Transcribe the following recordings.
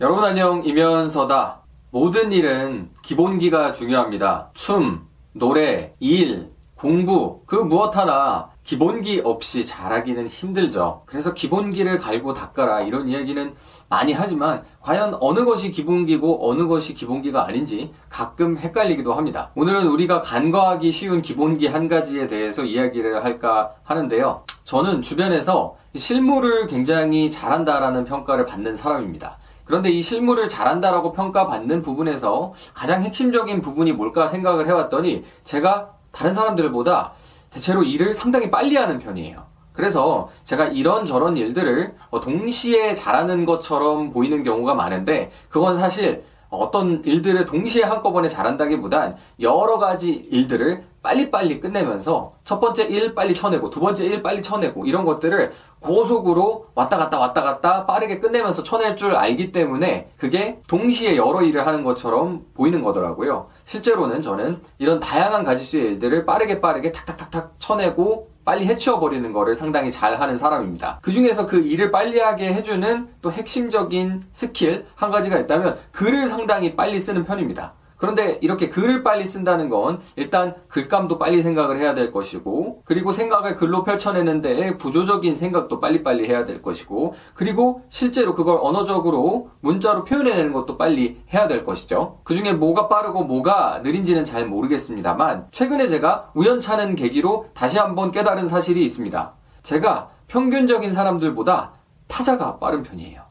여러분 안녕 이면서다. 모든 일은 기본기가 중요합니다. 춤, 노래, 일, 공부 그 무엇 하나 기본기 없이 잘하기는 힘들죠. 그래서 기본기를 갈고 닦아라 이런 이야기는 많이 하지만 과연 어느 것이 기본기고 어느 것이 기본기가 아닌지 가끔 헷갈리기도 합니다. 오늘은 우리가 간과하기 쉬운 기본기 한 가지에 대해서 이야기를 할까 하는데요. 저는 주변에서 실무를 굉장히 잘한다라는 평가를 받는 사람입니다. 그런데 이 실무를 잘한다라고 평가받는 부분에서 가장 핵심적인 부분이 뭘까 생각을 해왔더니 제가 다른 사람들보다 대체로 일을 상당히 빨리 하는 편이에요. 그래서 제가 이런저런 일들을 어, 동시에 잘하는 것처럼 보이는 경우가 많은데 그건 사실 어떤 일들을 동시에 한꺼번에 잘한다기보단 여러 가지 일들을 빨리빨리 끝내면서 첫 번째 일 빨리 쳐내고 두 번째 일 빨리 쳐내고 이런 것들을 고속으로 왔다 갔다 왔다 갔다 빠르게 끝내면서 쳐낼 줄 알기 때문에 그게 동시에 여러 일을 하는 것처럼 보이는 거더라고요. 실제로는 저는 이런 다양한 가지수의 일들을 빠르게 빠르게 탁탁탁탁 쳐내고 빨리 해치워버리는 거를 상당히 잘 하는 사람입니다. 그 중에서 그 일을 빨리 하게 해주는 또 핵심적인 스킬 한 가지가 있다면 글을 상당히 빨리 쓰는 편입니다. 그런데 이렇게 글을 빨리 쓴다는 건 일단 글감도 빨리 생각을 해야 될 것이고 그리고 생각을 글로 펼쳐내는데 구조적인 생각도 빨리빨리 해야 될 것이고 그리고 실제로 그걸 언어적으로 문자로 표현해내는 것도 빨리 해야 될 것이죠. 그 중에 뭐가 빠르고 뭐가 느린지는 잘 모르겠습니다만 최근에 제가 우연찮은 계기로 다시 한번 깨달은 사실이 있습니다. 제가 평균적인 사람들보다 타자가 빠른 편이에요.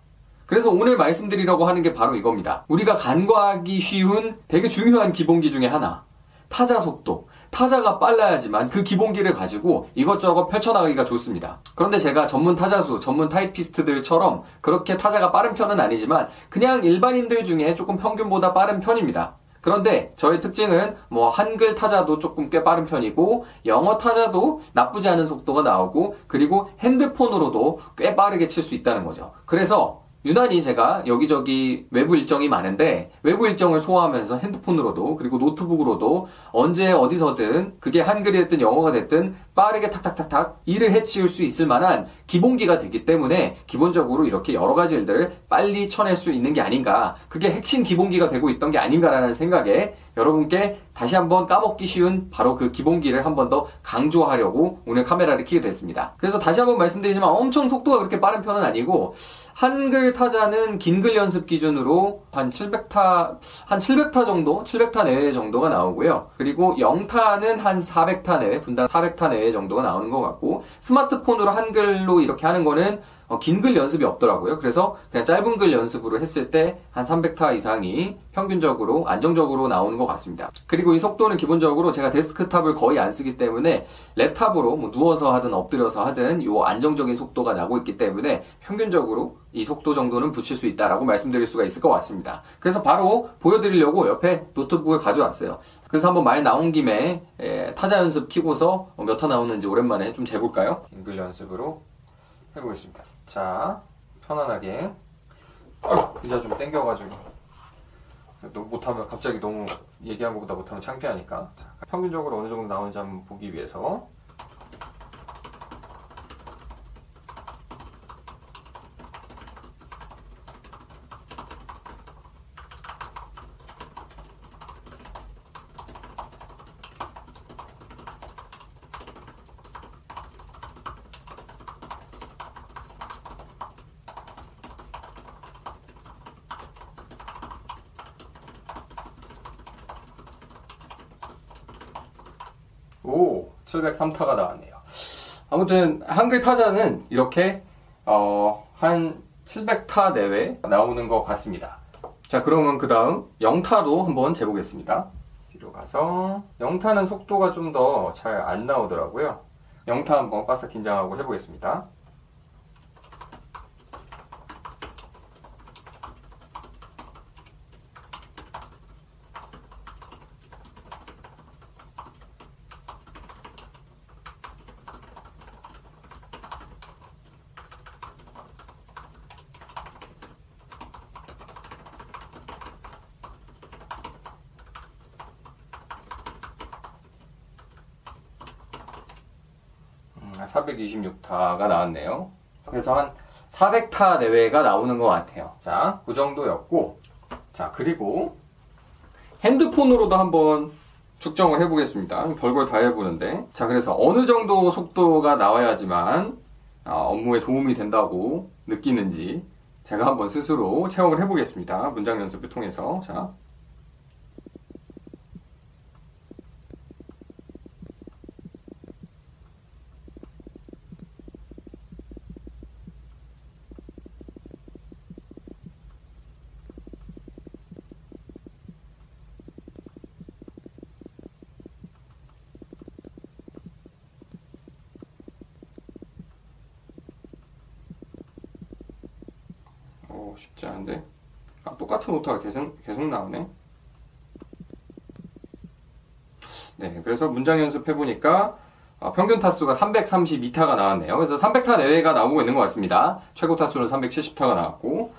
그래서 오늘 말씀드리려고 하는 게 바로 이겁니다. 우리가 간과하기 쉬운 되게 중요한 기본기 중에 하나. 타자 속도. 타자가 빨라야지만 그 기본기를 가지고 이것저것 펼쳐나가기가 좋습니다. 그런데 제가 전문 타자수, 전문 타이피스트들처럼 그렇게 타자가 빠른 편은 아니지만 그냥 일반인들 중에 조금 평균보다 빠른 편입니다. 그런데 저의 특징은 뭐 한글 타자도 조금 꽤 빠른 편이고 영어 타자도 나쁘지 않은 속도가 나오고 그리고 핸드폰으로도 꽤 빠르게 칠 수 있다는 거죠. 그래서 유난히 제가 여기저기 외부 일정이 많은데 외부 일정을 소화하면서 핸드폰으로도 그리고 노트북으로도 언제 어디서든 그게 한글이 됐든 영어가 됐든 빠르게 탁탁탁탁 일을 해치울 수 있을 만한 기본기가 되기 때문에 기본적으로 이렇게 여러 가지 일들을 빨리 쳐낼 수 있는 게 아닌가. 그게 핵심 기본기가 되고 있던 게 아닌가라는 생각에 여러분께 다시 한번 까먹기 쉬운 바로 그 기본기를 한 번 더 강조하려고 오늘 카메라를 켜게 됐습니다. 그래서 다시 한번 말씀드리지만 엄청 속도가 그렇게 빠른 편은 아니고 한글 타자는 긴 글 연습 기준으로 한 700타, 한 700타 정도, 700타 내외 정도가 나오고요. 그리고 영타는 한 400타 내외, 분당 400타 내외 정도가 나오는 것 같고 스마트폰으로 한글로 이렇게 하는 거는 어, 긴글 연습이 없더라고요. 그래서 그냥 짧은 글 연습으로 했을 때 한 300타 이상이 평균적으로 안정적으로 나오는 것 같습니다. 그리고 이 속도는 기본적으로 제가 데스크탑을 거의 안 쓰기 때문에 랩탑으로 뭐 누워서 하든 엎드려서 하든 이 안정적인 속도가 나고 있기 때문에 평균적으로 이 속도 정도는 붙일 수 있다라고 말씀드릴 수가 있을 것 같습니다. 그래서 바로 보여드리려고 옆에 노트북을 가져왔어요. 그래서 한번 많이 나온 김에 타자 연습 키고서 몇 타 나오는지 오랜만에 좀 재볼까요? 긴글 연습으로 해보겠습니다. 자, 편안하게. 어, 의자 좀 땡겨가지고. 못하면 갑자기 너무 얘기한 것보다 못하면 창피하니까. 자, 평균적으로 어느 정도 나오는지 한번 보기 위해서. 오, 703타가 나왔네요. 아무튼 한글 타자는 이렇게 어, 한 700타 내외 나오는 것 같습니다. 자, 그러면 그 다음 영타도 한번 재보겠습니다. 뒤로 가서 영타는 속도가 좀 더 잘 안 나오더라고요. 영타 한번 바싹 긴장하고 해보겠습니다. 426타가 나왔네요. 그래서 한 400타 내외가 나오는 것 같아요. 자, 그 정도였고. 자, 그리고 핸드폰으로도 한번 측정을 해보겠습니다. 별걸 다 해보는데. 자, 그래서 어느 정도 속도가 나와야지만 아, 업무에 도움이 된다고 느끼는지 제가 한번 스스로 체험을 해보겠습니다. 문장 연습을 통해서. 자. 어, 쉽지 않은데. 아, 똑같은 오타가 계속, 계속 나오네. 네, 그래서 문장 연습해보니까 어, 평균 타수가 332타가 나왔네요. 그래서 300타 내외가 나오고 있는 것 같습니다. 최고 타수는 370타가 나왔고.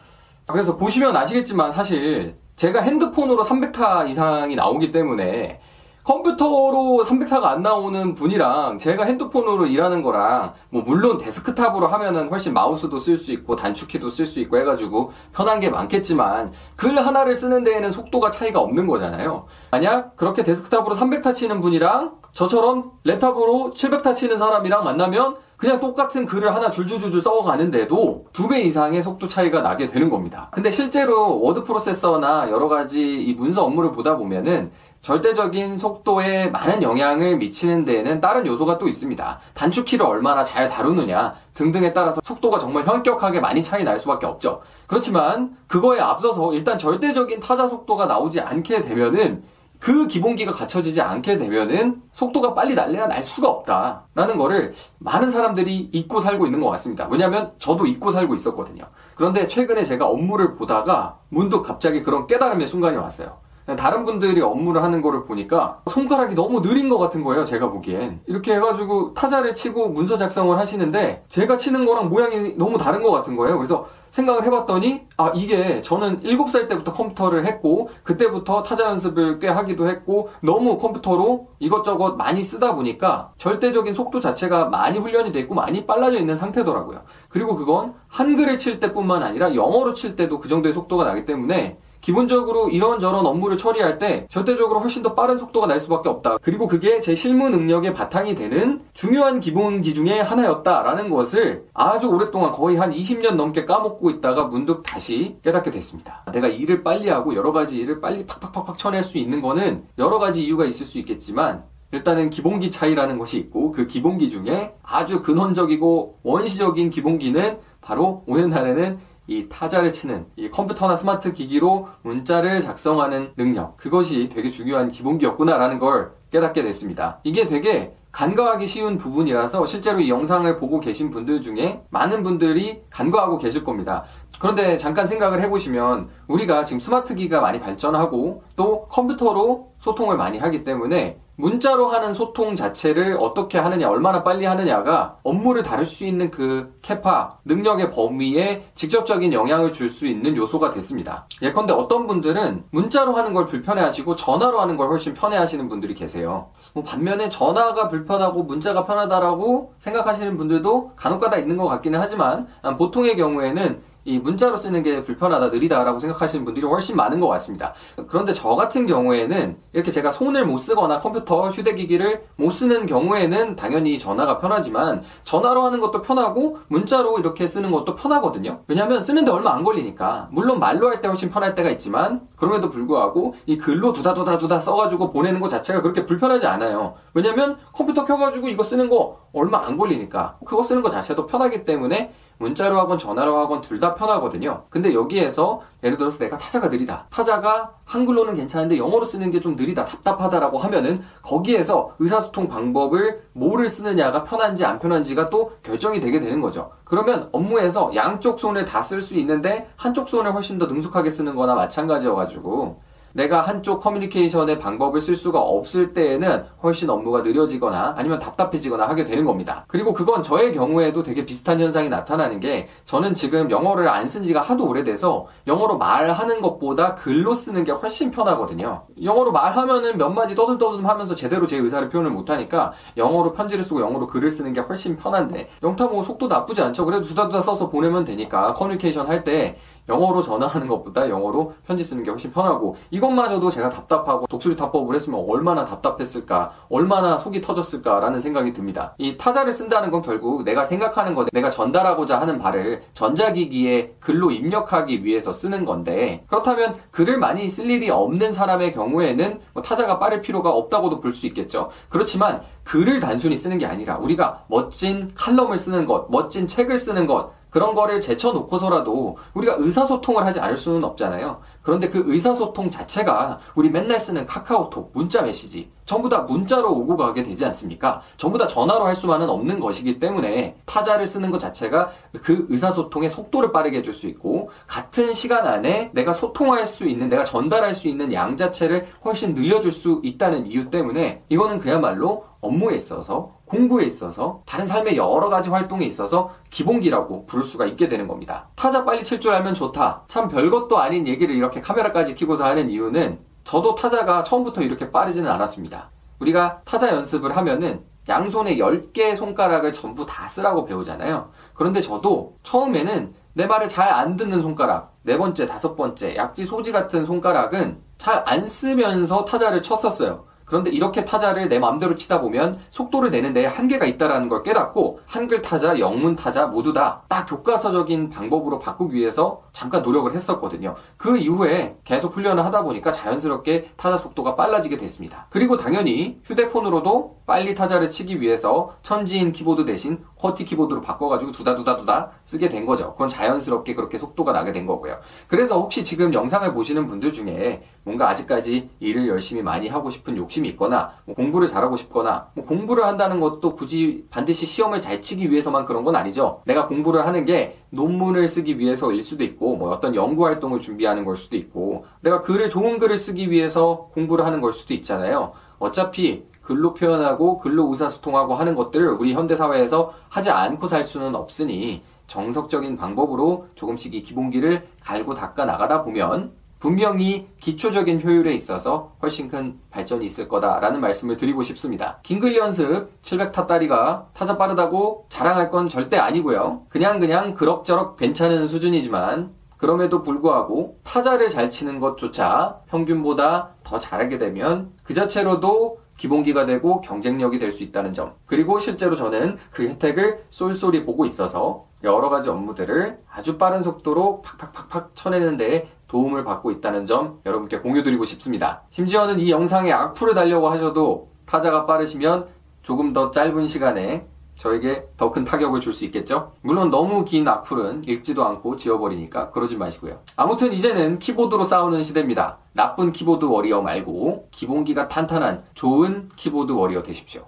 그래서 보시면 아시겠지만 사실 제가 핸드폰으로 300타 이상이 나오기 때문에 컴퓨터로 300타가 안 나오는 분이랑 제가 핸드폰으로 일하는 거랑 뭐 물론 데스크탑으로 하면은 훨씬 마우스도 쓸 수 있고 단축키도 쓸 수 있고 해가지고 편한 게 많겠지만 글 하나를 쓰는 데에는 속도가 차이가 없는 거잖아요. 만약 그렇게 데스크탑으로 300타 치는 분이랑 저처럼 랩탑으로 700타 치는 사람이랑 만나면 그냥 똑같은 글을 하나 줄줄줄줄 써가는데도 두 배 이상의 속도 차이가 나게 되는 겁니다. 근데 실제로 워드 프로세서나 여러 가지 이 문서 업무를 보다 보면은 절대적인 속도에 많은 영향을 미치는 데에는 다른 요소가 또 있습니다. 단축키를 얼마나 잘 다루느냐 등등에 따라서 속도가 정말 현격하게 많이 차이 날 수밖에 없죠. 그렇지만 그거에 앞서서 일단 절대적인 타자 속도가 나오지 않게 되면은 그 기본기가 갖춰지지 않게 되면은 속도가 빨리 날래야 날 수가 없다라는 거를 많은 사람들이 잊고 살고 있는 것 같습니다. 왜냐하면 저도 잊고 살고 있었거든요. 그런데 최근에 제가 업무를 보다가 문득 갑자기 그런 깨달음의 순간이 왔어요. 다른 분들이 업무를 하는 거를 보니까 손가락이 너무 느린 것 같은 거예요, 제가 보기엔. 이렇게 해가지고 타자를 치고 문서 작성을 하시는데 제가 치는 거랑 모양이 너무 다른 것 같은 거예요. 그래서 생각을 해봤더니 아 이게 저는 7살 때부터 컴퓨터를 했고 그때부터 타자 연습을 꽤 하기도 했고 너무 컴퓨터로 이것저것 많이 쓰다 보니까 절대적인 속도 자체가 많이 훈련이 돼 있고 많이 빨라져 있는 상태더라고요. 그리고 그건 한글을 칠 때뿐만 아니라 영어로 칠 때도 그 정도의 속도가 나기 때문에 기본적으로 이런저런 업무를 처리할 때 절대적으로 훨씬 더 빠른 속도가 날 수밖에 없다. 그리고 그게 제 실무 능력의 바탕이 되는 중요한 기본기 중에 하나였다라는 것을 아주 오랫동안 거의 한 20년 넘게 까먹고 있다가 문득 다시 깨닫게 됐습니다. 내가 일을 빨리 하고 여러 가지 일을 빨리 팍팍팍팍 쳐낼 수 있는 거는 여러 가지 이유가 있을 수 있겠지만 일단은 기본기 차이라는 것이 있고 그 기본기 중에 아주 근원적이고 원시적인 기본기는 바로 오는 날에는 이 타자를 치는 이 컴퓨터나 스마트 기기로 문자를 작성하는 능력 그것이 되게 중요한 기본기였구나라는 걸 깨닫게 됐습니다. 이게 되게 간과하기 쉬운 부분이라서 실제로 이 영상을 보고 계신 분들 중에 많은 분들이 간과하고 계실 겁니다. 그런데 잠깐 생각을 해보시면 우리가 지금 스마트 기기가 많이 발전하고 또 컴퓨터로 소통을 많이 하기 때문에 문자로 하는 소통 자체를 어떻게 하느냐, 얼마나 빨리 하느냐가 업무를 다룰 수 있는 그 capa, 능력의 범위에 직접적인 영향을 줄 수 있는 요소가 됐습니다. 예컨대 어떤 분들은 문자로 하는 걸 불편해 하시고 전화로 하는 걸 훨씬 편해 하시는 분들이 계세요. 뭐 반면에 전화가 불편하고 문자가 편하다라고 생각하시는 분들도 간혹가다 있는 것 같기는 하지만 보통의 경우에는 이 문자로 쓰는 게 불편하다, 느리다라고 생각하시는 분들이 훨씬 많은 것 같습니다. 그런데 저 같은 경우에는 이렇게 제가 손을 못 쓰거나 컴퓨터, 휴대기기를 못 쓰는 경우에는 당연히 전화가 편하지만 전화로 하는 것도 편하고 문자로 이렇게 쓰는 것도 편하거든요. 왜냐하면 쓰는데 얼마 안 걸리니까. 물론 말로 할 때 훨씬 편할 때가 있지만 그럼에도 불구하고 이 글로 두다두다두다 써가지고 보내는 것 자체가 그렇게 불편하지 않아요. 왜냐면 컴퓨터 켜가지고 이거 쓰는 거 얼마 안 걸리니까. 그거 쓰는 것 자체도 편하기 때문에 문자로 하건 전화로 하건 둘 다 편하거든요. 근데 여기에서 예를 들어서 내가 타자가 느리다. 타자가 한글로는 괜찮은데 영어로 쓰는 게 좀 느리다. 답답하다라고 하면은 거기에서 의사소통 방법을 뭐를 쓰느냐가 편한지 안 편한지가 또 결정이 되게 되는 거죠. 그러면 업무에서 양쪽 손을 다 쓸 수 있는데 한쪽 손을 훨씬 더 능숙하게 쓰는 거나 마찬가지여가지고 내가 한쪽 커뮤니케이션의 방법을 쓸 수가 없을 때에는 훨씬 업무가 느려지거나 아니면 답답해지거나 하게 되는 겁니다. 그리고 그건 저의 경우에도 되게 비슷한 현상이 나타나는 게 저는 지금 영어를 안 쓴 지가 하도 오래돼서 영어로 말하는 것보다 글로 쓰는 게 훨씬 편하거든요. 영어로 말하면은 몇 마디 떠듬떠듬 하면서 제대로 제 의사를 표현을 못하니까 영어로 편지를 쓰고 영어로 글을 쓰는 게 훨씬 편한데 영타 뭐 속도 나쁘지 않죠. 그래도 두다두다 써서 보내면 되니까 커뮤니케이션 할 때 영어로 전화하는 것보다 영어로 편지 쓰는 게 훨씬 편하고 이것마저도 제가 답답하고 독수리 타법을 했으면 얼마나 답답했을까 얼마나 속이 터졌을까라는 생각이 듭니다. 이 타자를 쓴다는 건 결국 내가 생각하는 것 내가 전달하고자 하는 바를 전자기기에 글로 입력하기 위해서 쓰는 건데 그렇다면 글을 많이 쓸 일이 없는 사람의 경우에는 뭐 타자가 빠를 필요가 없다고도 볼 수 있겠죠. 그렇지만 글을 단순히 쓰는 게 아니라 우리가 멋진 칼럼을 쓰는 것 멋진 책을 쓰는 것 그런 거를 제쳐놓고서라도 우리가 의사소통을 하지 않을 수는 없잖아요. 그런데 그 의사소통 자체가 우리 맨날 쓰는 카카오톡, 문자 메시지, 전부 다 문자로 오고 가게 되지 않습니까? 전부 다 전화로 할 수만은 없는 것이기 때문에 타자를 쓰는 것 자체가 그 의사소통의 속도를 빠르게 해줄 수 있고 같은 시간 안에 내가 소통할 수 있는, 내가 전달할 수 있는 양 자체를 훨씬 늘려줄 수 있다는 이유 때문에 이거는 그야말로 업무에 있어서 공부에 있어서 다른 삶의 여러 가지 활동에 있어서 기본기라고 부를 수가 있게 되는 겁니다. 타자 빨리 칠 줄 알면 좋다. 참 별것도 아닌 얘기를 이렇게 카메라까지 켜고서 하는 이유는 저도 타자가 처음부터 이렇게 빠르지는 않았습니다. 우리가 타자 연습을 하면은 양손에 10개의 손가락을 전부 다 쓰라고 배우잖아요. 그런데 저도 처음에는 내 말을 잘 안 듣는 손가락, 네 번째, 다섯 번째, 약지 소지 같은 손가락은 잘 안 쓰면서 타자를 쳤었어요. 그런데 이렇게 타자를 내 마음대로 치다 보면 속도를 내는데 한계가 있다라는 걸 깨닫고 한글 타자, 영문 타자 모두 다 딱 교과서적인 방법으로 바꾸기 위해서 잠깐 노력을 했었거든요. 그 이후에 계속 훈련을 하다 보니까 자연스럽게 타자 속도가 빨라지게 됐습니다. 그리고 당연히 휴대폰으로도 빨리 타자를 치기 위해서 천지인 키보드 대신 쿼티 키보드로 바꿔가지고 두다두다두다 쓰게 된 거죠. 그건 자연스럽게 그렇게 속도가 나게 된 거고요. 그래서 혹시 지금 영상을 보시는 분들 중에 뭔가 아직까지 일을 열심히 많이 하고 싶은 욕심이 있거나 뭐 공부를 잘하고 싶거나 뭐 공부를 한다는 것도 굳이 반드시 시험을 잘 치기 위해서만 그런 건 아니죠. 내가 공부를 하는 게 논문을 쓰기 위해서일 수도 있고 뭐 어떤 연구 활동을 준비하는 걸 수도 있고 내가 글을 좋은 글을 쓰기 위해서 공부를 하는 걸 수도 있잖아요. 어차피 글로 표현하고 글로 의사소통하고 하는 것들을 우리 현대사회에서 하지 않고 살 수는 없으니 정석적인 방법으로 조금씩 이 기본기를 갈고 닦아 나가다 보면 분명히 기초적인 효율에 있어서 훨씬 큰 발전이 있을 거다라는 말씀을 드리고 싶습니다. 긴글 연습 700타짜리가 타자 빠르다고 자랑할 건 절대 아니고요. 그냥 그냥 그럭저럭 괜찮은 수준이지만 그럼에도 불구하고 타자를 잘 치는 것조차 평균보다 더 잘하게 되면 그 자체로도 기본기가 되고 경쟁력이 될 수 있다는 점. 그리고 실제로 저는 그 혜택을 쏠쏠이 보고 있어서 여러 가지 업무들을 아주 빠른 속도로 팍팍팍팍 쳐내는 데 도움을 받고 있다는 점 여러분께 공유드리고 싶습니다. 심지어는 이 영상에 악플을 달려고 하셔도 타자가 빠르시면 조금 더 짧은 시간에 저에게 더 큰 타격을 줄 수 있겠죠? 물론 너무 긴 악플은 읽지도 않고 지워버리니까 그러지 마시고요. 아무튼 이제는 키보드로 싸우는 시대입니다. 나쁜 키보드 워리어 말고 기본기가 탄탄한 좋은 키보드 워리어 되십시오.